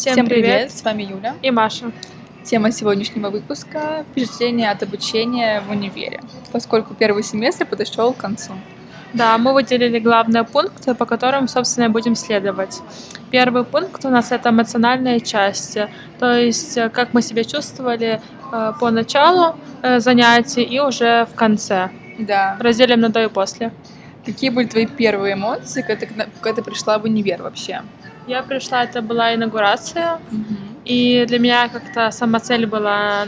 Всем, Всем привет. привет, с вами Юля. И Маша. Тема сегодняшнего выпуска – впечатление от обучения в универе, поскольку первый семестр подошел к концу. Да, мы выделили главные пункты, по которым, собственно, и будем следовать. Первый пункт у нас это эмоциональные части, то есть э, как мы себя чувствовали э, по началу э, занятий и уже в конце. Да. Разделим на до и после. Какие были твои первые эмоции, когда ты, когда ты пришла в универ вообще? Я пришла, это была инаугурация, и для меня как-то сама цель была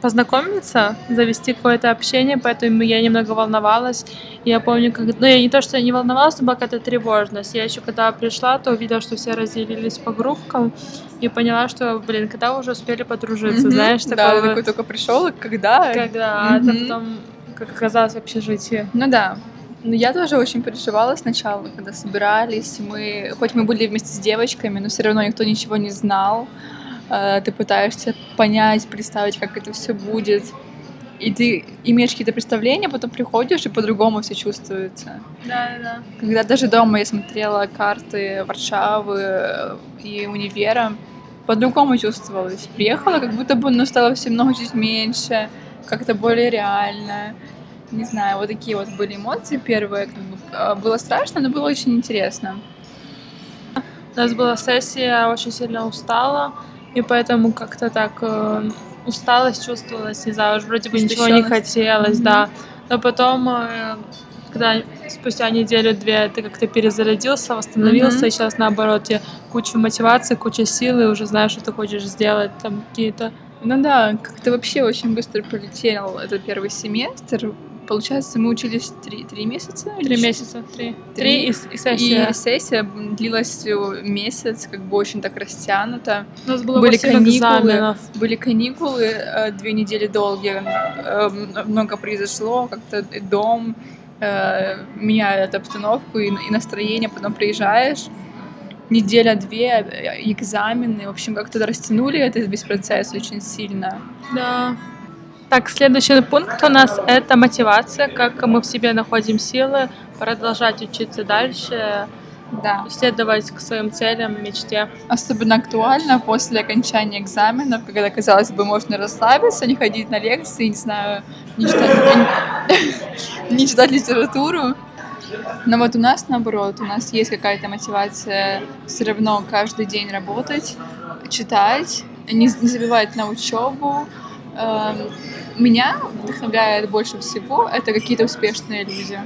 познакомиться, завести какое-то общение, поэтому я немного волновалась. Я помню, как... Ну, я не то, что я не волновалась, но была какая-то тревожность. Я еще когда пришла, то увидела, что все разделились по группкам, и поняла, что, блин, когда уже успели подружиться, Мгм. знаешь, Да, такого... ты такой только пришел, и когда? Когда, а это потом, как оказалось, в общежитии. Ну да. Ну, я тоже очень переживала сначала, когда собирались. Мы, хоть мы были вместе с девочками, но все равно никто ничего не знал. Э, Ты пытаешься понять, представить, как это все будет. И ты имеешь какие-то представления, потом приходишь, и по-другому все чувствуется. Да, да. Когда даже дома я смотрела карты Варшавы э, и универа, по-другому чувствовалось. Приехала, как будто бы ну, стало все много чуть меньше, как-то более реально. Не знаю, вот такие вот были эмоции первые. Как бы, э, было страшно, но было очень интересно. У нас была сессия, очень сильно устала, и поэтому как-то так э, усталость чувствовалась, не знаю, уж вроде бы ничего не хотелось, Мгм. да. Но потом, э, когда спустя неделю-две ты как-то перезарядился, восстановился, Мгм. и сейчас наоборот, тебе куча мотивации, куча силы, уже знаешь, что ты хочешь сделать, там какие-то... Ну да, как-то вообще очень быстро пролетел этот первый семестр. Получается, мы учились три, три месяца? Три месяца, три. Три. Три и, и сессия. И сессия длилась месяц, как бы очень так растянуто. У нас было были каникулы. экзаменов. Были каникулы, э, две недели долгие, э, много произошло, как-то дом э, меняет обстановку и, настроение, потом приезжаешь, неделя-две, экзамены, в общем, как-то растянули этот весь процесс очень сильно. Да. Так, следующий пункт у нас это мотивация, как мы в себе находим силы продолжать учиться дальше, Да. следовать к своим целям, мечте. Особенно актуально после окончания экзаменов, когда, казалось бы, можно расслабиться, не ходить на лекции, не знаю, не читать, не читать литературу. Но вот у нас наоборот, у нас есть какая-то мотивация все равно каждый день работать, читать, не, не забивать на учебу. Эм, Меня вдохновляет больше всего это какие-то успешные люди.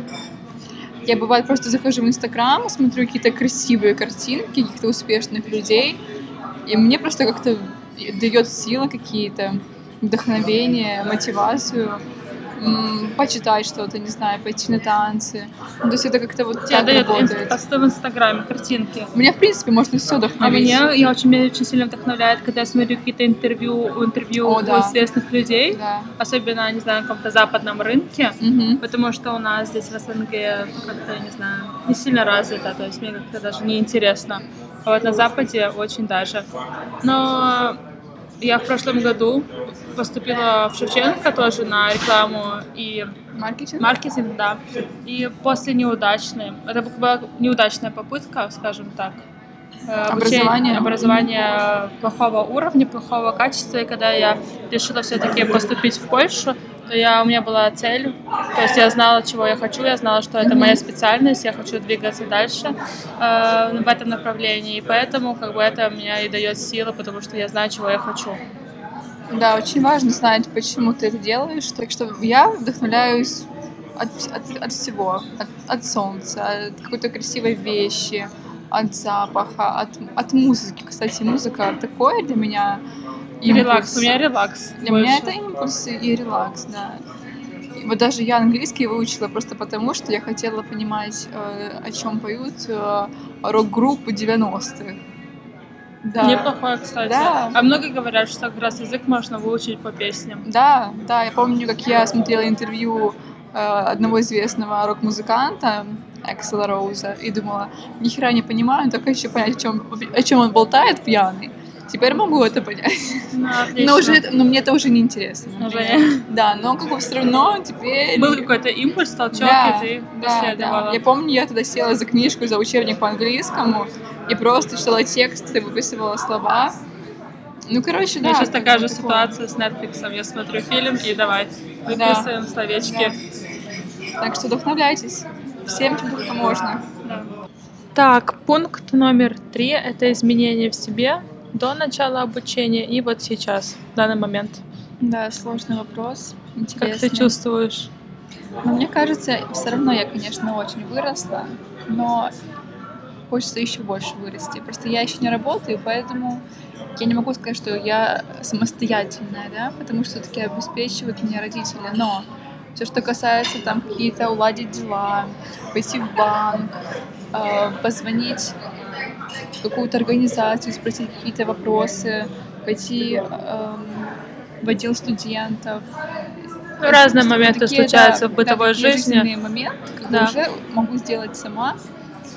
Я бывает просто захожу в Инстаграм, смотрю какие-то красивые картинки каких-то успешных людей, и мне просто как-то дает силы какие-то, вдохновение, мотивацию почитать что-то, не знаю, пойти на танцы. Ну, то есть это как-то вот Тебе так дает работает. посты в Инстаграме, картинки. Меня, в принципе, можно все А вдохновить. меня, я очень, меня очень сильно вдохновляет, когда я смотрю какие-то интервью, интервью О, у да. известных людей, Да. особенно, не знаю, на каком-то западном рынке, Мгм. потому что у нас здесь в СНГ как-то, не знаю, не сильно развито, то есть мне как-то даже не интересно. А вот на Западе очень даже. Но я в прошлом году поступила в Шевченко тоже на рекламу и Маркетинг? маркетинг, да. И после неудачной, это была неудачная попытка, скажем так, э, Образование. образование плохого уровня, плохого качества. И когда я решила все-таки поступить в Польшу, я, у меня была цель, то есть я знала, чего я хочу, я знала, что это моя специальность, я хочу двигаться дальше э, в этом направлении, и поэтому как бы это меня и дает силы, потому что я знаю, чего я хочу. Да, очень важно знать, почему ты это делаешь. Так что я вдохновляюсь от, от, от всего. От, от солнца, от какой-то красивой вещи, от запаха, от, от музыки. Кстати, музыка такое для меня И импульс. релакс, у меня релакс. Для меня больше. это импульс и релакс, да. Вот даже я английский выучила просто потому, что я хотела понимать, э, о чем поют э, рок-группы 90-х. Да. Неплохое, кстати. Да. А многие говорят, что как раз язык можно выучить по песням. Да, да, я помню, как я смотрела интервью э, одного известного рок-музыканта Эксела Роуза и думала, ни хера не понимаю, только хочу понять, о чем, о чем он болтает пьяный. Теперь могу это понять. Ну, Но, уже, это- но мне это уже не интересно. Уже например. Да, но как бы все равно теперь... Был какой-то импульс, толчок, Да, и ты да, да. Я помню, я тогда села за книжку, за учебник по английскому и просто читала тексты, выписывала слова. Ну, короче, У да. меня сейчас такая же такое. ситуация с Netflix. Я смотрю фильм и давай выписываем словечки. Так что вдохновляйтесь. Всем, чем только можно. Да. Так, пункт номер три — это изменения в себе до начала обучения и вот сейчас, в данный момент. Да, сложный вопрос. Как Интересный. ты чувствуешь? Но мне кажется, все равно я, конечно, очень выросла, но хочется еще больше вырасти. Просто я еще не работаю, поэтому я не могу сказать, что я самостоятельная, да, потому что все-таки обеспечивают меня родители. Но все, что касается там какие-то уладить дела, пойти в банк, э, позвонить в какую-то организацию, спросить какие-то вопросы, пойти эм, в отдел студентов, Ну, разные моменты такие, случаются да, в бытовой да, жизни. моменты, когда Да. уже могу сделать сама.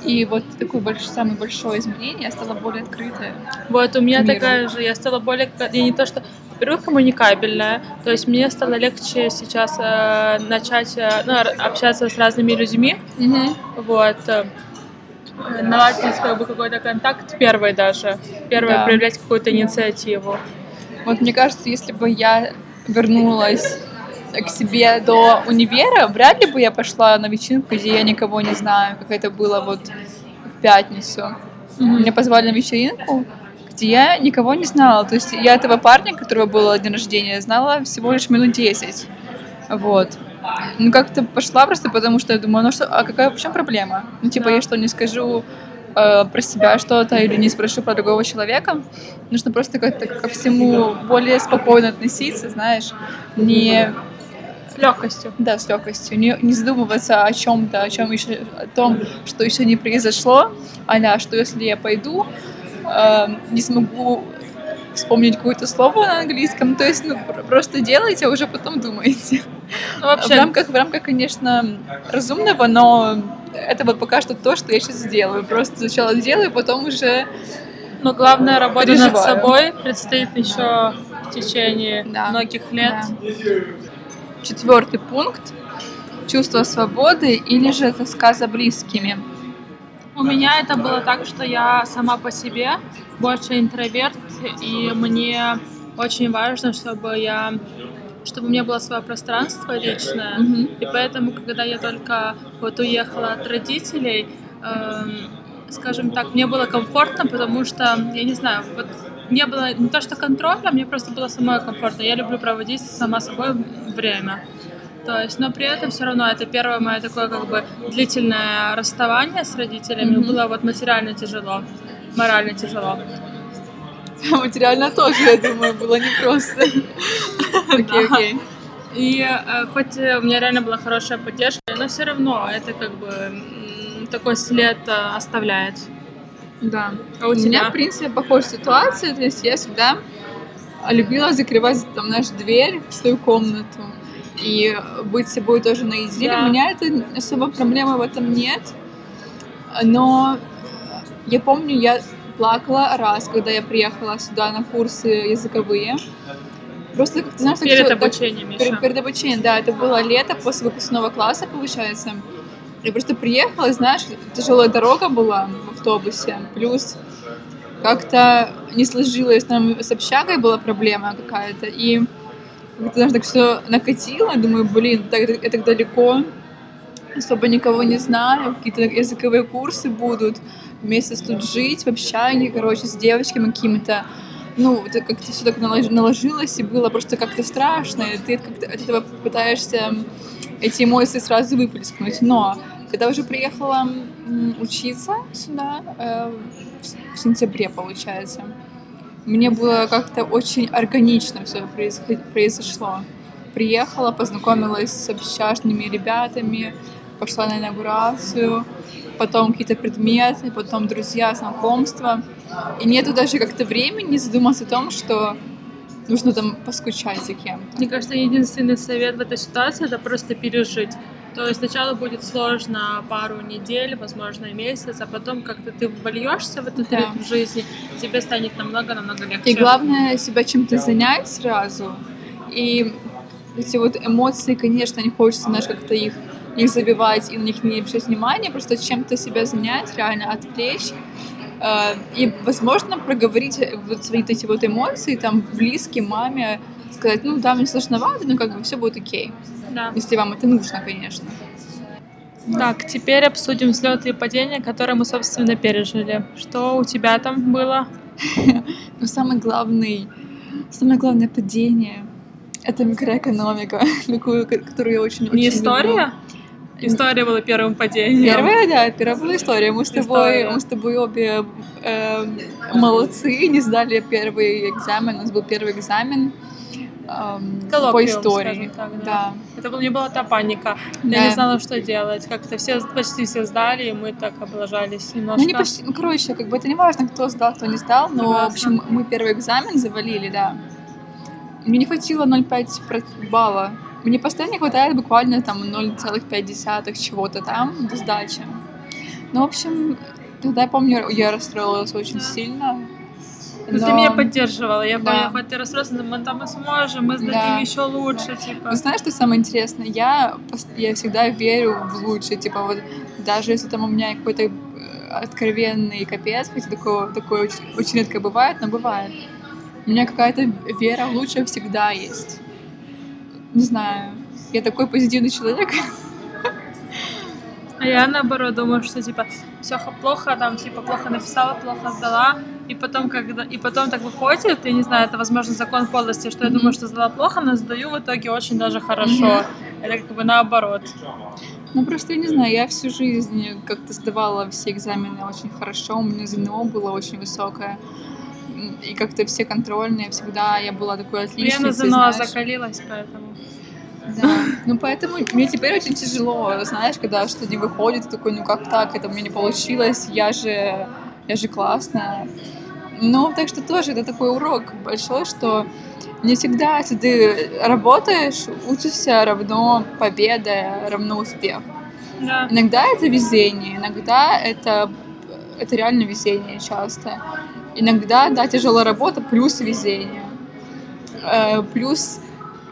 И вот такое больш- самое большое изменение, я стала более открытая. Вот, у меня миру. такая же, я стала более, я не то что, во-первых, коммуникабельная, то есть мне стало легче сейчас э, начать э, ну, общаться с разными людьми, вот, э, наладить как бы какой-то контакт первый даже, первый Да. проявлять какую-то инициативу. Вот мне кажется, если бы я вернулась к себе до универа, вряд ли бы я пошла на вечеринку, где я никого не знаю, как это было вот в пятницу. Меня позвали на вечеринку, где я никого не знала. То есть я этого парня, которого был день рождения, знала всего лишь минут 10. Вот. Ну, как-то пошла просто потому, что я думаю, ну что, а какая, в чем проблема? Ну, типа, Да. я что, не скажу э, про себя что-то или не спрошу про другого человека? Нужно просто как-то ко всему более спокойно относиться, знаешь, не С легкостью. да, с легкостью. Не, не задумываться о чем-то, о чем еще, о том, что еще не произошло, а что если я пойду, э, не смогу вспомнить какое-то слово на английском, то есть, ну, пр- просто делайте, а уже потом думайте. Ну, В вообще, рамках, в рамках, конечно, разумного, но это вот пока что то, что я сейчас делаю. Просто сначала делаю, потом уже... но главная работа над собой предстоит еще в течение Да. многих лет. Да. Четвертый пункт. Чувство свободы или же тоска за близкими. У меня это было так, что я сама по себе больше интроверт, и мне очень важно, чтобы я чтобы у меня было свое пространство личное. Мгм. И поэтому, когда я только вот уехала от родителей, эм, скажем так, мне было комфортно, потому что, я не знаю, вот не было не то, что контроля, мне просто было самой комфортно. Я люблю проводить сама собой время. То есть, но при этом все равно это первое мое такое как бы длительное расставание с родителями. Мгм. Было вот материально тяжело, морально тяжело. Материально тоже, я думаю, было непросто. Окей, окей. И э, хоть у меня реально была хорошая поддержка, но все равно это как бы такой след э, оставляет. Да. А у У меня, тебя? в принципе, похожая ситуация. То есть я всегда любила закрывать, там, знаешь, дверь в свою комнату и быть собой тоже наедине. Да. У меня это особо проблемы в этом нет. Но я помню, я плакала раз, когда я приехала сюда на курсы языковые. Просто, как ты знаешь, так Перед так- обучением еще. Перед, перед обучением, да, это было лето после выпускного класса, получается. Я просто приехала, знаешь, тяжелая дорога была в автобусе, плюс как-то не сложилось, там с общагой была проблема какая-то, и как-то, знаешь, так все накатило, думаю, блин, так, это так далеко, особо никого не знаю, какие-то языковые курсы будут, месяц тут жить в общаге, короче, с девочками какими-то, ну, это как-то все так налож- наложилось, и было просто как-то страшно, и ты как-то от этого пытаешься эти эмоции сразу выплеснуть. Но когда уже приехала учиться сюда, э, в сентябре, получается, мне было как-то очень органично все произошло. Приехала, познакомилась с общажными ребятами, пошла на инаугурацию, потом какие-то предметы, потом друзья, знакомства. И нету даже как-то времени задуматься о том, что нужно там поскучать за кем-то. Мне кажется, единственный совет в этой ситуации это просто пережить. То есть сначала будет сложно пару недель, возможно, месяц, а потом как-то ты вольешься в этот Да. ритм жизни, тебе станет намного-намного легче. И главное себя чем-то занять сразу. И эти вот эмоции, конечно, не хочется, знаешь, как-то их не забивать и на них не обращать внимания, просто чем-то себя занять, реально отвлечь. Э, И, возможно, проговорить вот свои эти вот эмоции там близким, маме, сказать, ну да, мне сложновато, но как бы все будет окей. Да. Если вам это нужно, конечно. Так, теперь обсудим взлеты и падения, которые мы, собственно, пережили. Что у тебя там было? Но самый главный, самое главное падение — это микроэкономика, такую, ко- которую я очень, Не история? История была первым падением. Первая, да, первая была история. Мы с тобой, История. мы с тобой обе эм, молодцы, не сдали первый экзамен. У нас был первый экзамен эм, по истории. так, да. да. Это был, не была та паника. Я Да. не знала, что делать. Как-то все, почти все сдали, и мы так облажались немножко. Ну, не почти, ну, короче, как бы это не важно, кто сдал, кто не сдал, но, в Согласна. общем, мы первый экзамен завалили, да. Мне не хватило 0,5 про- балла. Мне постоянно не хватает буквально там 0,5 чего-то там до сдачи. Ну, в общем, тогда я помню, я расстроилась очень сильно. Ну, Ты но- меня поддерживала. Я Да. хоть ты расстроился, но мы там и сможем, мы сдадим Да. еще лучше, типа. Вы знаешь, что самое интересное? Я, я всегда верю в лучшее. Типа вот даже если там у меня какой-то э, откровенный капец, хотя такое, такое очень, очень редко бывает, но бывает. У меня какая-то вера в лучшее всегда есть. Не знаю. Я такой позитивный человек. А я наоборот думаю, что типа все плохо, там типа плохо написала, плохо сдала, и потом когда и потом так выходит, я не знаю, это возможно закон подлости, что я думаю, что сдала плохо, но сдаю в итоге очень даже хорошо. Это как бы наоборот. Ну просто я не знаю, я всю жизнь как-то сдавала все экзамены очень хорошо, у меня ЗНО было очень высокое. И как-то все контрольные, всегда я была такой Я отличницей, на ЗНО закалилась, поэтому. Да. Ну поэтому мне теперь очень тяжело, знаешь, когда что-то не выходит, такой, ну как так, это у меня не получилось, я же, я же классная. Ну, так что тоже это такой урок большой, что не всегда, если ты работаешь, учишься равно победа, равно успех. Да. Иногда это везение, иногда это, это реально везение часто. Иногда, да, тяжелая работа плюс везение. Э, плюс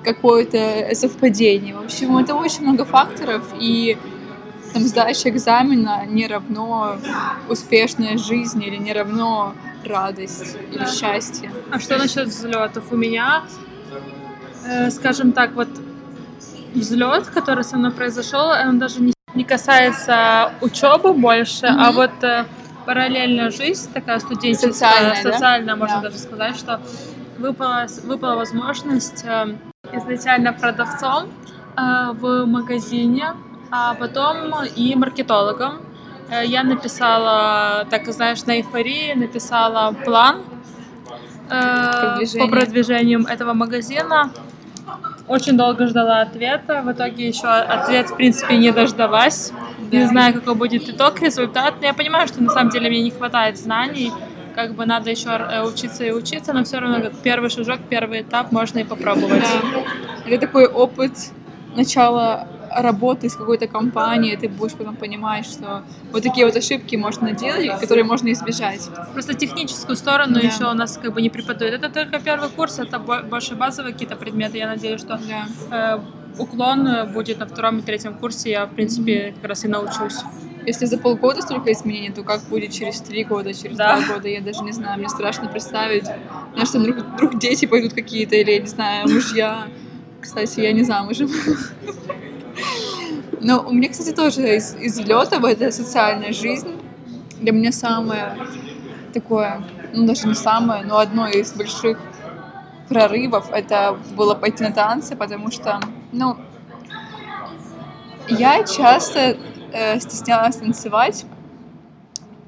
какое-то совпадение. В общем, это очень много факторов, и там сдача экзамена не равно успешная жизнь или не равно радость или счастье. А что насчет взлетов? У меня, э, скажем так, вот взлет, который со мной произошел, он даже не, не касается учебы больше, а Мгм. вот э, параллельная жизнь, такая студенческая, Социальная, да? социальная, можно Да. даже сказать, что выпала, выпала возможность э, изначально продавцом э, в магазине, а потом и маркетологом. Я написала, так знаешь, на эйфории написала план э, по продвижениям этого магазина. Очень долго ждала ответа. В итоге еще ответ, в принципе, не дождалась. Не Да. знаю, какой будет итог, результат. Но я понимаю, что на самом деле мне не хватает знаний. Как бы надо еще э, учиться и учиться, но все равно как первый шажок, первый этап можно и попробовать. Да. Это такой опыт начала работы с какой-то компанией, ты будешь потом понимать, что вот такие вот ошибки можно делать, которые можно избежать. Просто техническую сторону Да. еще у нас как бы не преподают. Это только первый курс, это бо- больше базовые какие-то предметы. Я надеюсь, что Да. э, уклон э, будет на втором и третьем курсе. Я, в принципе, как раз и научусь. Если за полгода столько изменений, то как будет через три года, через Да. два года, я даже не знаю, мне страшно представить. Знаешь, что вдруг, вдруг дети пойдут какие-то, или, не знаю, мужья. Кстати, я не замужем. Но у меня, кстати, тоже из, из взлетов это социальная жизнь. Для меня самое такое, ну даже не самое, но одно из больших прорывов это было пойти на танцы, потому что, ну, я часто э, стеснялась танцевать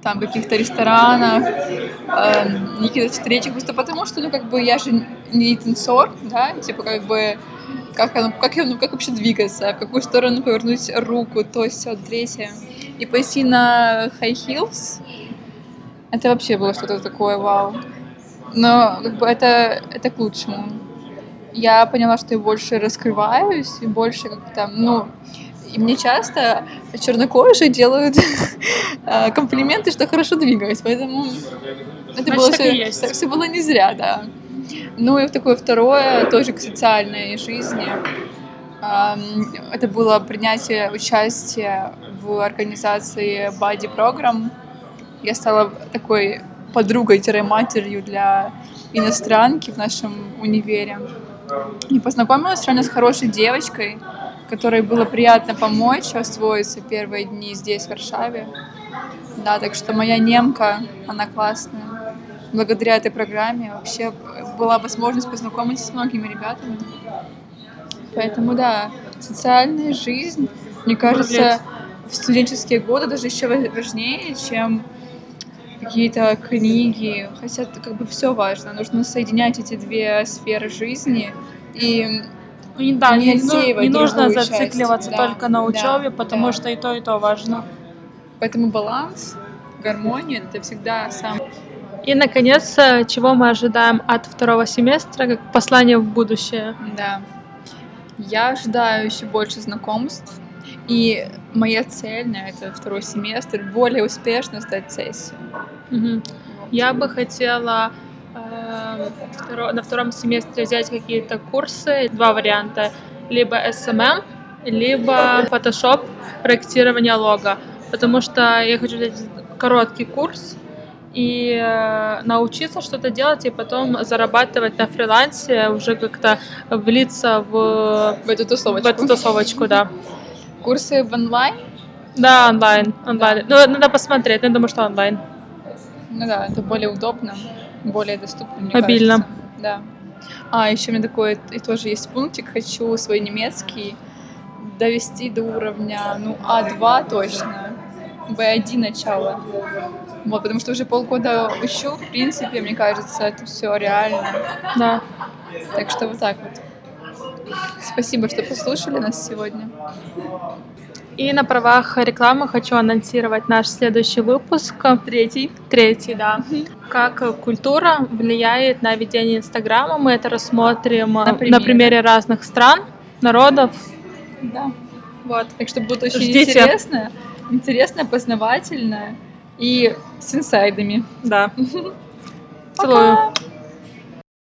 там каких-то ресторанах, на каких-то встречах, просто потому что, ну, как бы я же не танцор, да, типа, как бы, как, оно, как, оно- как вообще двигаться, в какую сторону повернуть руку, то, все, третье. И пойти на high heels, это вообще было что-то такое, вау. Но, как бы, это, это к лучшему. Я поняла, что я больше раскрываюсь, и больше как-то, ну, И мне часто чернокожие делают э, комплименты, что хорошо двигаюсь, поэтому это было все, так все было не зря, да. Ну и такое второе, тоже к социальной жизни. Это было принятие участия в организации Body Program. Я стала такой подругой-матерью для иностранки в нашем универе. И познакомилась реально с хорошей девочкой, которой было приятно помочь освоиться первые дни здесь, в Варшаве. Да, так что моя немка, она классная. Благодаря этой программе вообще была возможность познакомиться с многими ребятами. Поэтому да, социальная жизнь, мне кажется, в студенческие годы даже еще ва- важнее, чем какие-то книги. Хотя как бы все важно. Нужно соединять эти две сферы жизни. И И да, Не не, ну- не нужно другую часть, зацикливаться да, только на да, учебе, потому да. что и то, и то важно. поэтому баланс, гармония — это всегда сам... И, наконец, э, чего мы ожидаем от второго семестра, как послание в будущее? Да. Я ожидаю еще больше знакомств. И моя цель на этот второй семестр — более успешно сдать сессию. Мгм. Я бы хотела на втором семестре взять какие-то курсы, два варианта, либо SMM, либо Photoshop, проектирование лого, потому что я хочу взять короткий курс и э, научиться что-то делать, и потом зарабатывать на фрилансе, уже как-то влиться в, В эту в тусовочку. эту тусовочку, да. Курсы в онлайн? Да, онлайн, онлайн. Ну, надо посмотреть, я думаю, что онлайн. Ну да, это более удобно, более доступно, мне Мобильно. кажется. Да. А, еще у меня такой и тоже есть пунктик. Хочу свой немецкий довести до уровня, ну, А2 точно. Б1 начало. Вот, потому что уже полгода учу, в принципе, мне кажется, это все реально. Да. Так что вот так вот. Спасибо, что послушали нас сегодня. И на правах рекламы хочу анонсировать наш следующий выпуск. Третий. Третий, да. Как культура влияет на ведение Инстаграма. Мы это рассмотрим на примере. примере, разных стран, народов. Да. Вот. Так что будет очень Ждите. интересно, интересно, познавательно и с инсайдами. Да. Целую.